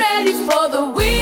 ready for the week.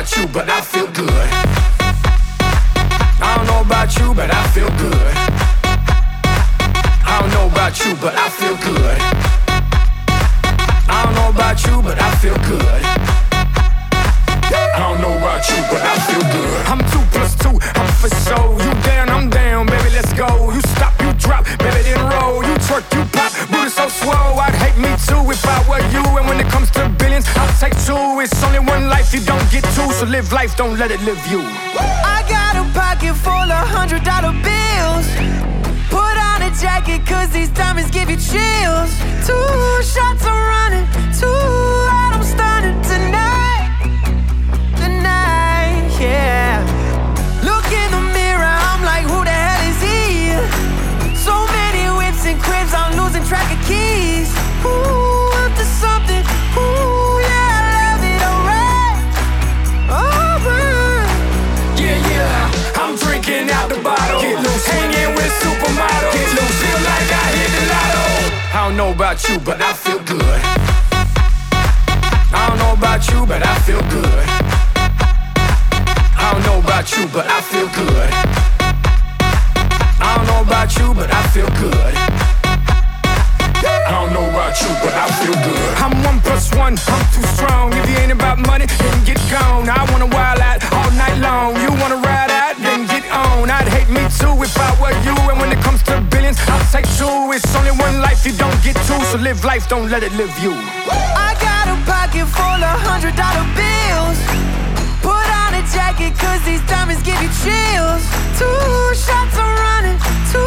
about you, but I feel good. I don't know about you, but I feel good. I don't know about you, but I feel good. I don't know about you, but I feel good. I don't know about you, but I feel good. I'm two plus two, I'm for so. You down, I'm down, baby, let's go. You stop, you drop, baby, then roll. You twerk, you live life, don't let it live you. I got a pocket full of hundred dollar bills. Put on a jacket, cause these diamonds give you chills. Two shots are running, two out, I'm stunning tonight. Tonight, yeah. Look in the mirror, I'm like, who the hell is he? So many whips and cribs, I'm losing track of keys. Ooh, about you, but I feel good. I don't know about you, but I feel good. I don't know about you, but I feel good. I don't know about you, but I feel good. I don't know about you, but I feel good. I'm one plus one, I'm too strong. If you ain't about money, then get gone. I wanna wild out life, you don't get two. So live life, don't let it live you. I got a pocket full of hundred dollar bills. Put on a jacket, cause these diamonds give you chills. Two shots are running, two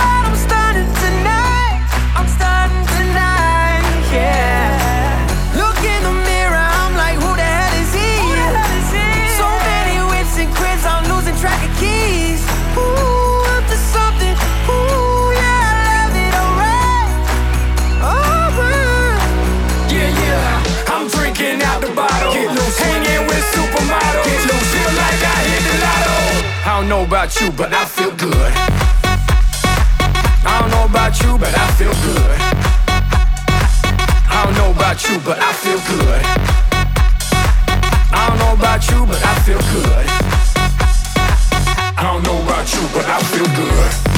out, I'm stunning tonight. I'm stunning tonight, yeah. Look in the mirror, I'm like, who the hell is he? So many whips and cribs, I'm losing track of about you, but I feel good. I don't know about you, but I feel good. I don't know about you, but I feel good. I don't know about you, but I feel good. I don't know about you, but I feel good.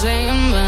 same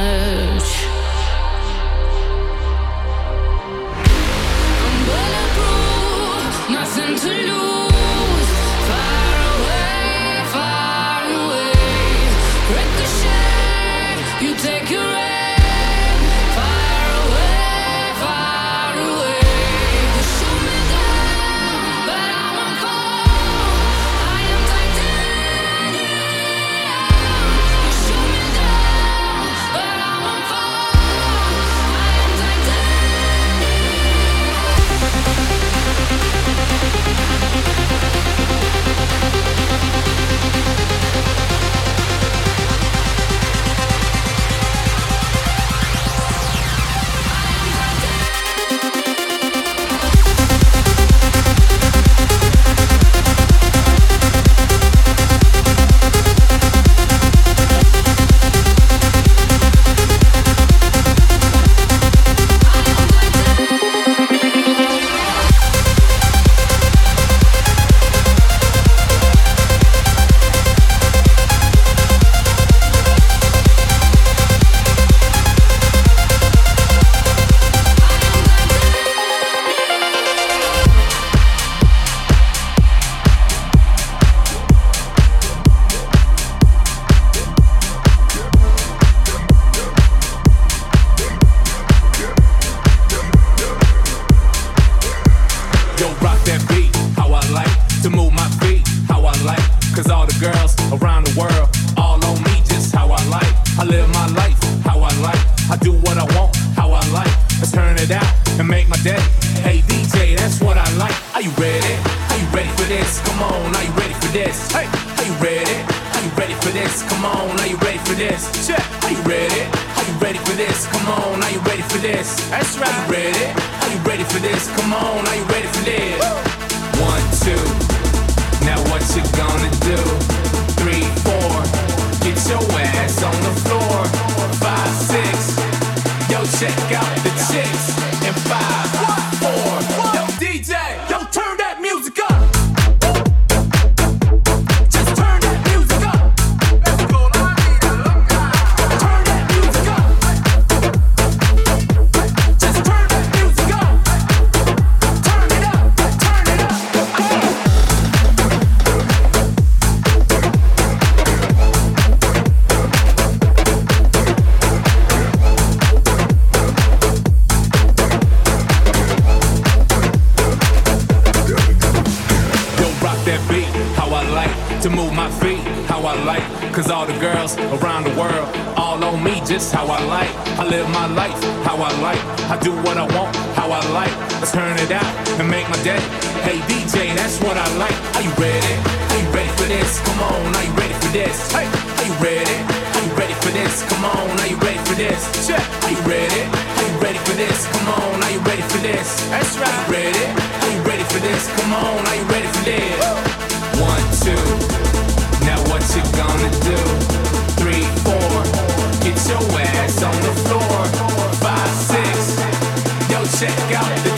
like. Cause all the girls around the world, all on me, just how I like. I live my life how I like. I do what I want, how I like. Let's turn it out and make my day. Hey DJ, that's what I like. Are you ready? Are you ready for this? Come on, are you ready for this? Hey, are you ready? Are you ready for this? Come on, are you ready for this? Check. Are you ready? Are you ready for this? Come on, are you ready for this? That's right. Are you ready? Are you ready for this? Come on, are you ready for this? Woo you gonna do? Three, four, get your ass on the floor. Five, six, yo, check out the chicks. And five, Cause all the girls around the world all on me just how I like. I live my life how I like. I do what I want how I like. Let's turn it out and make my day. Hey DJ, that's what I like. Are you ready? Are you ready for this? Come on, are you ready for this? Hey, are you ready? Are you ready for this? Come on, are you ready for this? Check. Are you ready? Are you ready for this? Come on, are you ready for this? That's right. Are you ready? Are you ready for this? Come on, are you ready for this? One, two. What you gonna do? Three, four, get your ass on the floor. Five, six, yo, check out